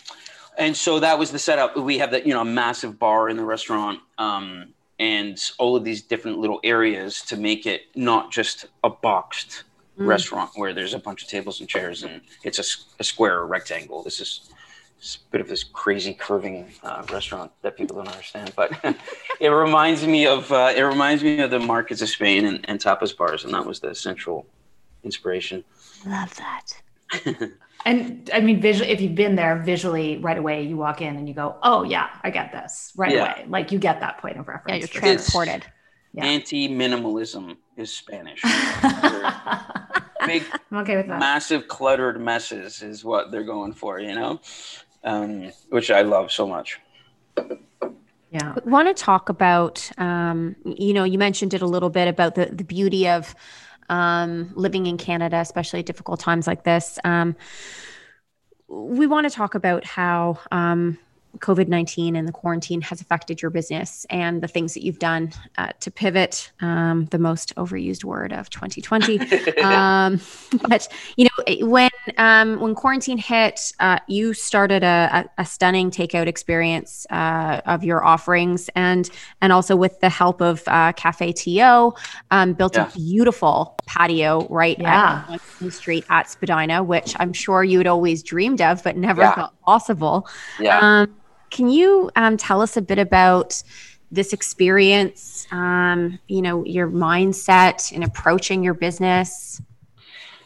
And so that was the setup. We have that you know a massive bar in the restaurant, um, and all of these different little areas to make it not just a boxed mm. restaurant where there's a bunch of tables and chairs and it's a, a square or rectangle. This is it's a bit of this crazy curving uh, restaurant that people don't understand, but it reminds me of uh, it reminds me of the markets of Spain and, and tapas bars, and that was the central inspiration. Love that. and I mean, visually, if you've been there, visually, right away, you walk in and you go, "Oh yeah, I get this right yeah. away." Like you get that point of reference. Yeah, you're transported. Yeah. Anti-minimalism is Spanish. big, I'm okay with that. Massive cluttered messes is what they're going for. You know um, which I love so much. Yeah. I want to talk about, um, you know, you mentioned it a little bit about the, the beauty of um, living in Canada, especially at difficult times like this. Um, we want to talk about how um, COVID 19 and the quarantine has affected your business and the things that you've done uh, to pivot, um, the most overused word of 2020. um, but, you know, when, um, when quarantine hit, uh, you started a, a, a, stunning takeout experience uh, of your offerings and, and also with the help of uh, Cafe TO, um, built yeah. a beautiful patio right yeah. at Street at Spadina, which I'm sure you had always dreamed of, but never yeah. thought possible. Yeah. Can you um, tell us a bit about this experience? Um, you know, your mindset in approaching your business.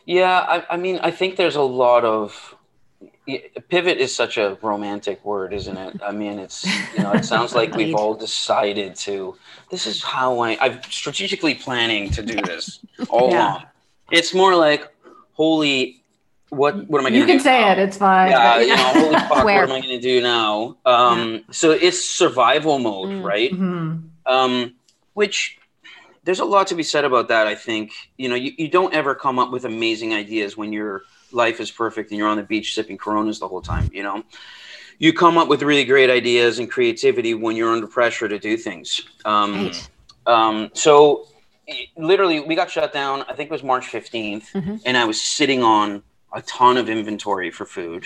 Yeah, I, I mean, I think there's a lot of pivot is such a romantic word isn't it i mean it's you know it sounds like we've all decided to this is how i i'm strategically planning to do this all yeah. along it's more like holy what what am I going to? You can say now? it. It's fine. Yeah, you know, holy fuck, what am I going to do now? Um, yeah. So it's survival mode, mm. right? Mm-hmm. Um, which there's a lot to be said about that. I think you know you, you don't ever come up with amazing ideas when your life is perfect and you're on the beach sipping Coronas the whole time. You know, you come up with really great ideas and creativity when you're under pressure to do things. Um, right. um, so literally, we got shut down. I think it was March 15th, mm-hmm. and I was sitting on a ton of inventory for food.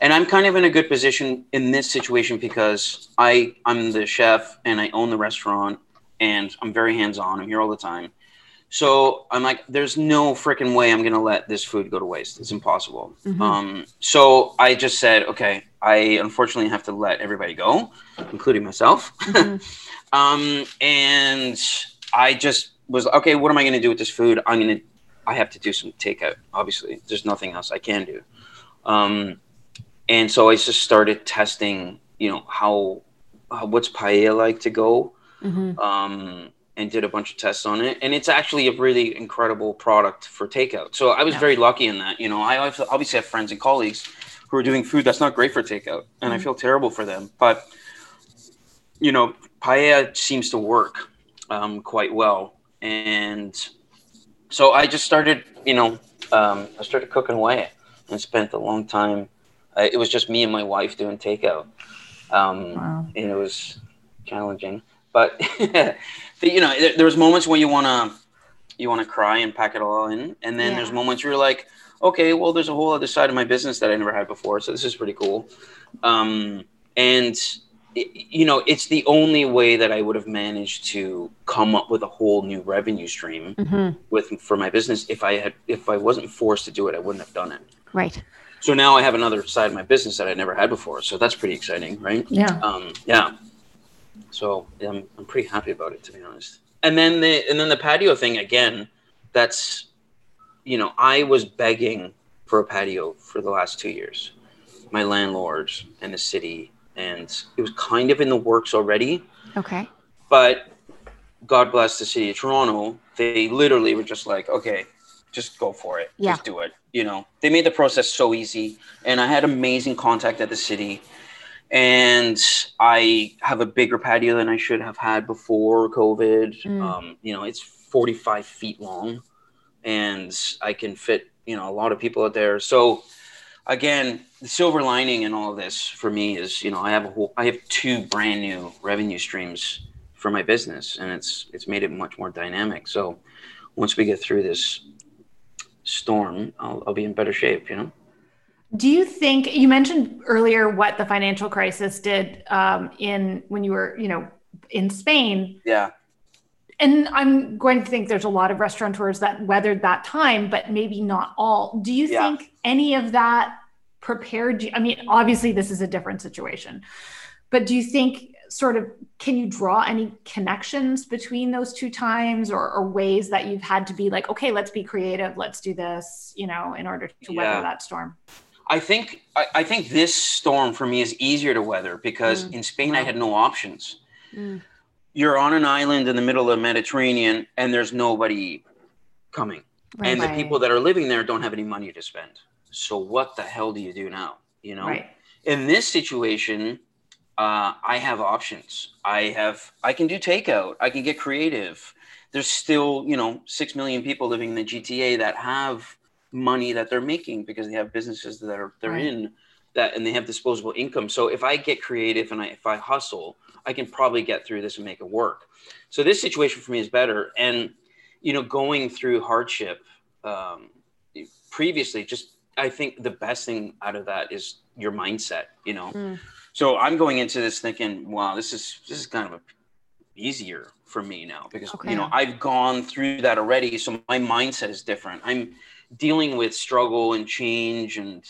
And I'm kind of in a good position in this situation because I I'm the chef and I own the restaurant and I'm very hands-on. I'm here all the time. So I'm like, there's no freaking way I'm gonna let this food go to waste. It's impossible. Mm-hmm. Um, so I just said, okay, I unfortunately have to let everybody go, including myself. Mm-hmm. um, and I just was okay. What am I gonna do with this food? I'm gonna I have to do some takeout. Obviously, there's nothing else I can do. Um, and so I just started testing, you know, how, how what's paella like to go, mm-hmm. um, and did a bunch of tests on it. And it's actually a really incredible product for takeout. So I was yeah. very lucky in that. You know, I obviously have friends and colleagues who are doing food that's not great for takeout, and mm-hmm. I feel terrible for them. But you know, paella seems to work um, quite well, and so I just started, you know, um, I started cooking away and spent a long time. Uh, it was just me and my wife doing takeout. Um, wow. And it was challenging, but you know, there, there, was moments when you want to, you want to cry and pack it all in. And then yeah. there's moments where you're like, okay, well, there's a whole other side of my business that I never had before. So this is pretty cool. Um, and you know, it's the only way that I would have managed to come up with a whole new revenue stream mm-hmm. with for my business. If I had, if I wasn't forced to do it, I wouldn't have done it. Right. So now I have another side of my business that I never had before. So that's pretty exciting, right? Yeah. Um, yeah. So I'm I'm pretty happy about it to be honest. And then the and then the patio thing again. That's, you know, I was begging for a patio for the last two years. My landlords and the city and it was kind of in the works already. Okay. But God bless the city of Toronto. They literally were just like, okay, just go for it. Yeah. Just do it. You know, they made the process so easy. And I had amazing contact at the city. And I have a bigger patio than I should have had before COVID. Mm. Um, you know, it's 45 feet long and I can fit, you know, a lot of people out there. So again, the silver lining in all of this for me is, you know, I have a whole, I have two brand new revenue streams for my business, and it's it's made it much more dynamic. So once we get through this storm, I'll, I'll be in better shape. You know. Do you think you mentioned earlier what the financial crisis did um, in when you were, you know, in Spain? Yeah. And I'm going to think there's a lot of restaurateurs that weathered that time, but maybe not all. Do you yeah. think any of that prepared you? I mean, obviously, this is a different situation, but do you think sort of can you draw any connections between those two times or, or ways that you've had to be like, okay, let's be creative, let's do this, you know, in order to yeah. weather that storm? I think I, I, think this storm for me is easier to weather because mm. in Spain wow. I had no options. Mm. You're on an island in the middle of the Mediterranean and there's nobody coming. Right. And the people that are living there don't have any money to spend so what the hell do you do now you know right. in this situation uh, i have options i have i can do takeout i can get creative there's still you know six million people living in the gta that have money that they're making because they have businesses that are they're right. in that and they have disposable income. So if I get creative and I, if I hustle, I can probably get through this and make it work. So this situation for me is better. And you know, going through hardship um, previously, just I think the best thing out of that is your mindset. You know, mm. so I'm going into this thinking, wow, this is this is kind of a, easier for me now because okay. you know I've gone through that already. So my mindset is different. I'm dealing with struggle and change and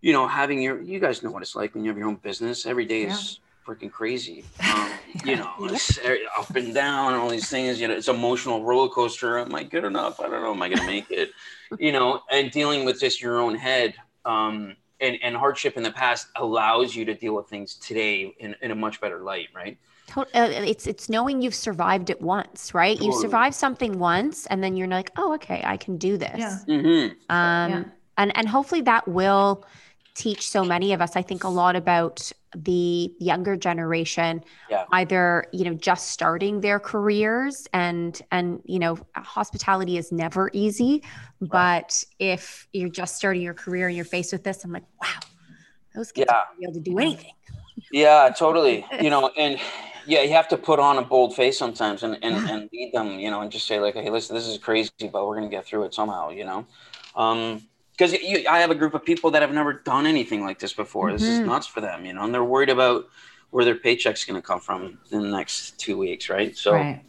you know having your you guys know what it's like when you have your own business every day yeah. is freaking crazy um, you know it's up and down and all these things you know it's emotional roller coaster am i good enough i don't know am i gonna make it you know and dealing with just your own head um, and, and hardship in the past allows you to deal with things today in, in a much better light right uh, it's it's knowing you've survived it once, right? Totally. You survive something once, and then you're like, oh, okay, I can do this. Yeah. Mm-hmm. Um, yeah. and and hopefully that will teach so many of us. I think a lot about the younger generation, yeah. either you know just starting their careers, and and you know hospitality is never easy, right. but if you're just starting your career and you're faced with this, I'm like, wow, those kids yeah. be able to do anything. Yeah, totally. you know, and yeah, you have to put on a bold face sometimes and, and, yeah. and lead them, you know, and just say like, hey, listen, this is crazy, but we're gonna get through it somehow, you know. Um, because I have a group of people that have never done anything like this before. Mm-hmm. This is mm-hmm. nuts for them, you know, and they're worried about where their paycheck's going to come from in the next two weeks, right? So, right.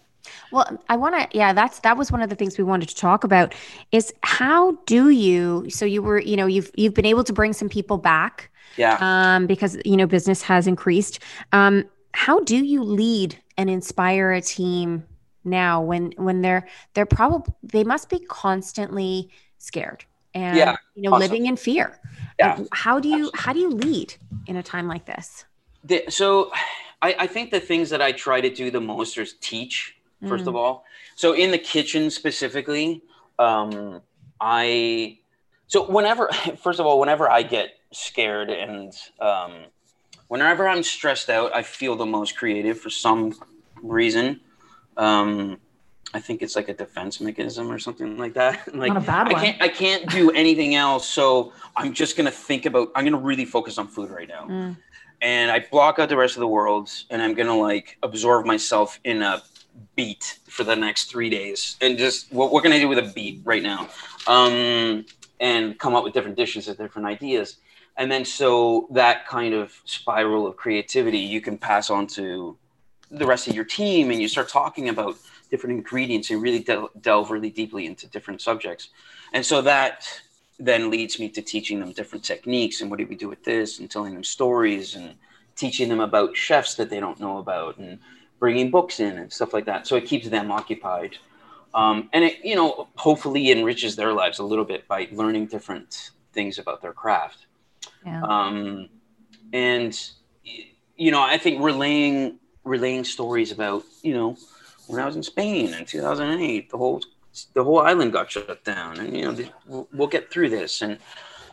Well, I want to, yeah, that's that was one of the things we wanted to talk about. Is how do you? So you were, you know, you've you've been able to bring some people back, yeah, um, because you know business has increased. Um, how do you lead and inspire a team now when when they're they're probably they must be constantly scared and yeah, you know awesome. living in fear yeah. how do you how do you lead in a time like this the, so I, I, think the things that i try to do the most is teach first mm. of all so in the kitchen specifically um, i so whenever first of all whenever i get scared and um, whenever i'm stressed out i feel the most creative for some reason um, I think it's like a defense mechanism or something like that. like Not a bad one. I can't I can't do anything else. So I'm just gonna think about I'm gonna really focus on food right now. Mm. And I block out the rest of the world and I'm gonna like absorb myself in a beet for the next three days. And just what, what can I do with a beet right now? Um, and come up with different dishes and different ideas. And then so that kind of spiral of creativity you can pass on to the rest of your team and you start talking about different ingredients and really del- delve really deeply into different subjects. And so that then leads me to teaching them different techniques and what do we do with this and telling them stories and teaching them about chefs that they don't know about and bringing books in and stuff like that. So it keeps them occupied. Um, and it, you know, hopefully enriches their lives a little bit by learning different things about their craft. Yeah. Um, and, you know, I think relaying, relaying stories about, you know, when I was in Spain in 2008, the whole the whole island got shut down, and you know we'll get through this. And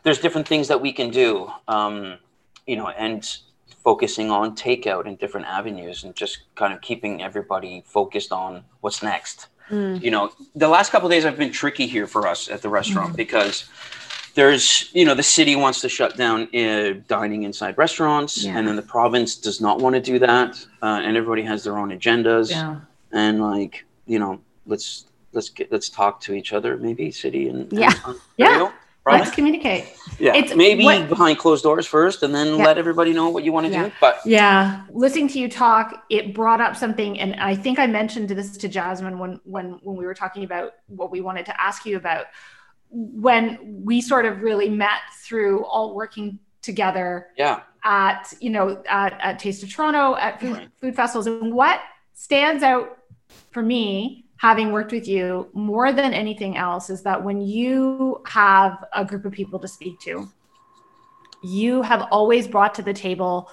there's different things that we can do, um, you know, and focusing on takeout and different avenues, and just kind of keeping everybody focused on what's next. Mm. You know, the last couple days have been tricky here for us at the restaurant mm. because there's you know the city wants to shut down uh, dining inside restaurants yeah. and then the province does not want to do that uh, and everybody has their own agendas yeah and like you know let's let's get let's talk to each other maybe city and yeah. And, yeah. Right? let's communicate. Yeah. It's maybe what, behind closed doors first and then yeah. let everybody know what you want to yeah. do but yeah. Listening to you talk it brought up something and i think i mentioned this to jasmine when when when we were talking about what we wanted to ask you about. When we sort of really met through all working together yeah. at you know at, at taste of toronto at food, right. food festivals and what stands out for me having worked with you more than anything else is that when you have a group of people to speak to you have always brought to the table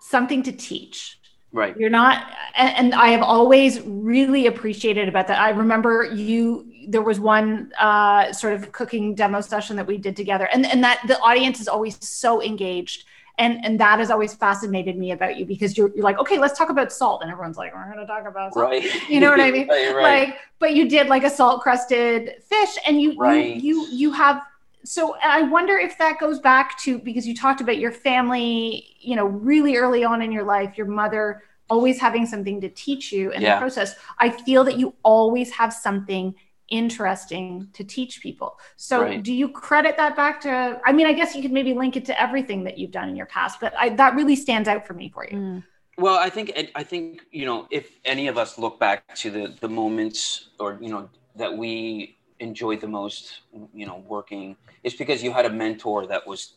something to teach. Right. You're not and, and, i have always really appreciated about that. I remember you there was one uh, sort of cooking demo session that we did together and, and that the audience is always so engaged and and that has always fascinated me about you because you're, you're like okay let's talk about salt and everyone's like we're going to talk about salt right. you know what i mean right, right. like but you did like a salt crusted fish and you, right. you you you have so I wonder if that goes back to because you talked about your family, you know, really early on in your life, your mother always having something to teach you in Yeah. the process. I feel that you always have something interesting to teach people. So Right. do you credit that back to I mean, I guess you could maybe link it to everything that you've done in your past, but I, that really stands out for me for you. Mm. Well, I think I think you know if any of us look back to the the moments or you know that we enjoyed the most, you know, working, it's because you had a mentor that was,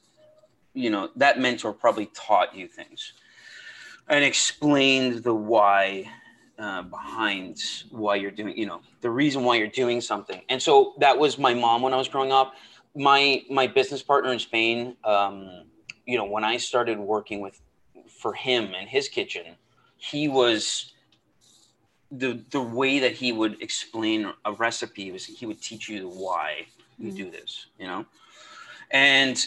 you know, that mentor probably taught you things and explained the why uh, behind why you're doing, you know, the reason why you're doing something. And so that was my mom when I was growing up. My my business partner in Spain, um, you know, when I started working with for him and his kitchen, he was the the way that he would explain a recipe was he would teach you the why you do this, you know, and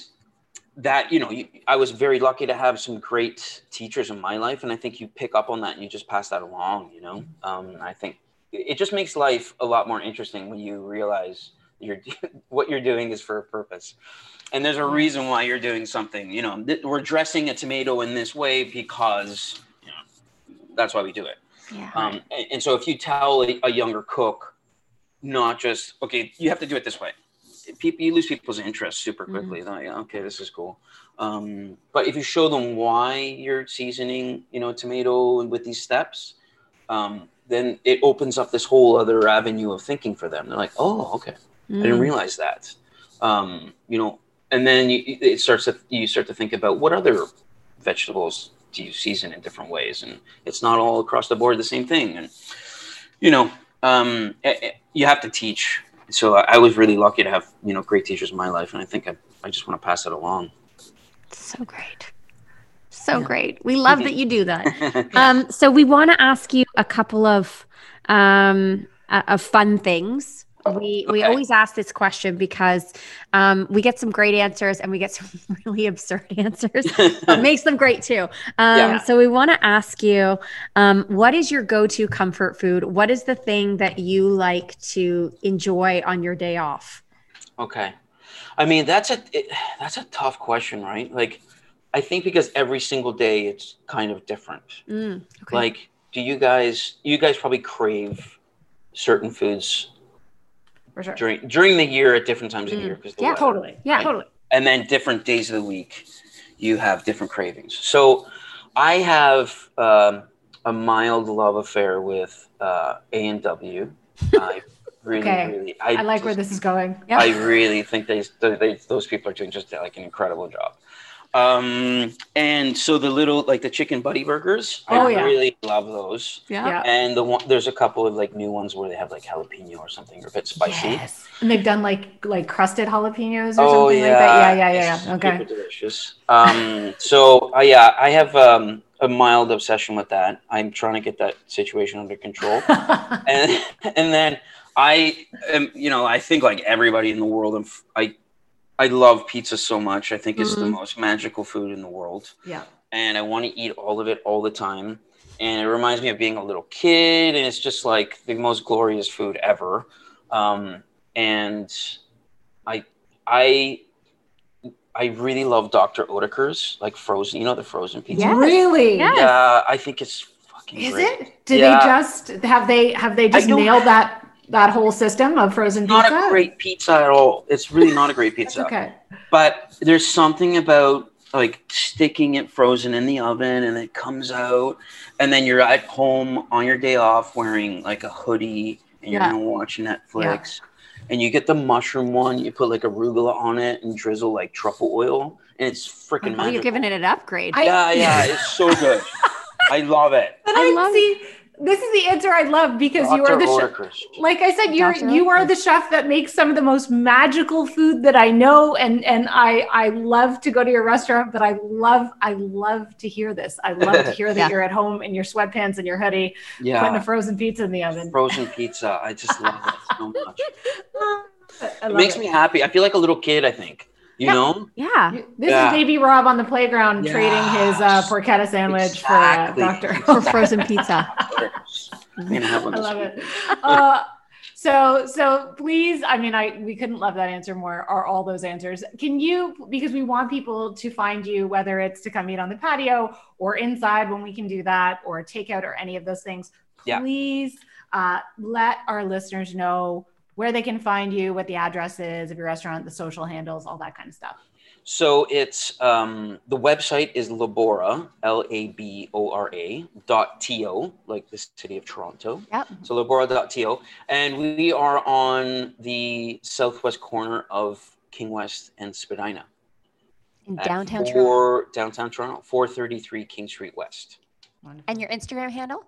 that you know you, I was very lucky to have some great teachers in my life, and I think you pick up on that and you just pass that along, you know. Um, I think it just makes life a lot more interesting when you realize you're what you're doing is for a purpose. And there's a reason why you're doing something you know th- we're dressing a tomato in this way because you know that's why we do it. Yeah. um, and, and so if you tell a, a younger cook not just okay you have to do it this way people you lose people's interest super quickly They're like, okay this is cool um, but if you show them why you're seasoning you know tomato with these steps um, then it opens up this whole other avenue of thinking for them they're like oh okay I didn't realize that. Um, you know, and then you, it starts to you start to think about what other vegetables do you season in different ways, and it's not all across the board the same thing. And you know, um, eh, eh, you have to teach. So I, I was really lucky to have you know great teachers in my life, and I think I, I just want to pass it along. So great. So great. We love that you do that. Um, so we want to ask you a couple of um, uh, of fun things. We we Okay. always ask this question because um, we get some great answers and we get some really absurd answers. It makes them great too. Um, Yeah. So we want to ask you, um, what is your go-to comfort food? What is the thing that you like to enjoy on your day off? Okay. I mean, that's a it, that's a tough question, right? Like, I think because every single day it's kind of different. Mm, okay. Like, do you guys you guys probably crave certain foods For sure. during during the year at different times of Mm. year because Yeah, Totally. Yeah. Totally. and then different days of the week you have different cravings. So I have um, a mild love affair with uh, A and W. I really, Okay. really, I like where this is going. yeah. I really think they, they those people are doing just like an incredible job. Um, and so the little like the chicken buddy burgers, Oh, I yeah. really love those. Yeah. And the one there's a couple of like new ones where they have like jalapeno or something or a bit spicy. Yes. And they've done like like crusted jalapenos or Oh something yeah, like that. Yeah, yeah, it's yeah. Okay. super delicious. Um, so uh, yeah, I have um, a mild obsession with that. I'm trying to get that situation under control. and and then I am, you know, I think like everybody in the world, I'm, f- I I love pizza so much. I think it's the Mhm. most magical food in the world, yeah. and I want to eat all of it all the time. And it reminds me of being a little kid, and it's just like the most glorious food ever. Um, and I I I really love Dr. Oetker's like frozen. You know the frozen pizza. Yes. Really? Yes. Yeah, I think it's fucking Is great. it? Did Yeah. they just have they have they just nailed that that whole system of frozen Not pizza? Not a great pizza at all. It's really not a great pizza. okay. But there's something about like sticking it frozen in the oven and it comes out and then you're at home on your day off wearing like a hoodie and you're Yeah. gonna watch Netflix and you get the mushroom one, you put like arugula on it and drizzle like truffle oil and it's freaking Oh, magical. you're giving it an upgrade. I- yeah, yeah, it's so good. I love it. But I I, love- see. This is the answer I love because you are Dr. the chef. Like I said, you're Dr. you are the chef that makes some of the most magical food that I know, and and I I love to go to your restaurant. But I love I love to hear this. I love to hear that Yeah. you're at home in your sweatpants and your hoodie, putting a frozen pizza in the oven. Frozen pizza. I just love it so much. It makes it. me happy. I feel like a little kid, I think. You Yeah. know? yeah. This Yeah. is baby Rob on the playground trading his uh, porchetta sandwich Exactly. for uh, Doctor. For frozen pizza. I'm gonna have one I this love it. Uh, So, so please, I mean, I we couldn't love that answer more. Are all those answers? Can you, because we want people to find you, whether it's to come eat on the patio or inside when we can do that, or takeout or any of those things. Yeah. Please uh, let our listeners know where they can find you, what the address is of your restaurant, the social handles, all that kind of stuff. So it's um, the website is Labora, L A B O R A dot T O, like the city of Toronto. Yep. So Labora dot T O, And we are on the southwest corner of King West and Spadina. In at downtown Toronto. Downtown Toronto, 433 King Street West. Wonderful. And your Instagram handle?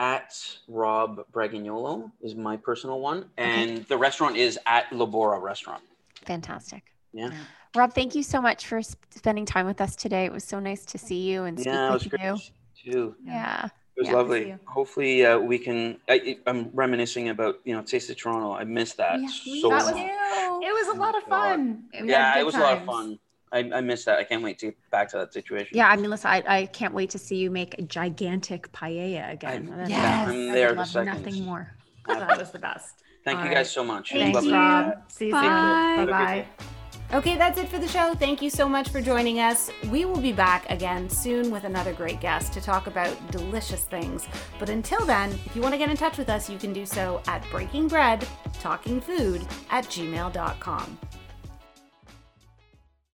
At Rob Bragagnolo is my personal one. And the restaurant is at Labora Restaurant. Fantastic. Yeah. Rob, thank you so much for spending time with us today. It was so nice to see you and speak Yeah, it was with great you. to see you too. Yeah. It was Yeah. lovely. Hopefully, uh, we can. I, I'm reminiscing about you know Taste of Toronto. I missed that Yeah, so that much. It was a lot of fun. We yeah, it was a lot of times. fun. I, I missed that. I can't wait to get back to that situation. Yeah, I mean, listen, I, I can't wait to see you make a gigantic paella again. I- Yes. I'm I would there the love nothing more. That was the best. Thank All you right. guys so much. Thanks, Lovely. Rob. See you Bye. soon. Bye. Bye. Okay, that's it for the show. Thank you so much for joining us. We will be back again soon with another great guest to talk about delicious things. But until then, if you want to get in touch with us, you can do so at breakingbread talking food at gmail.com.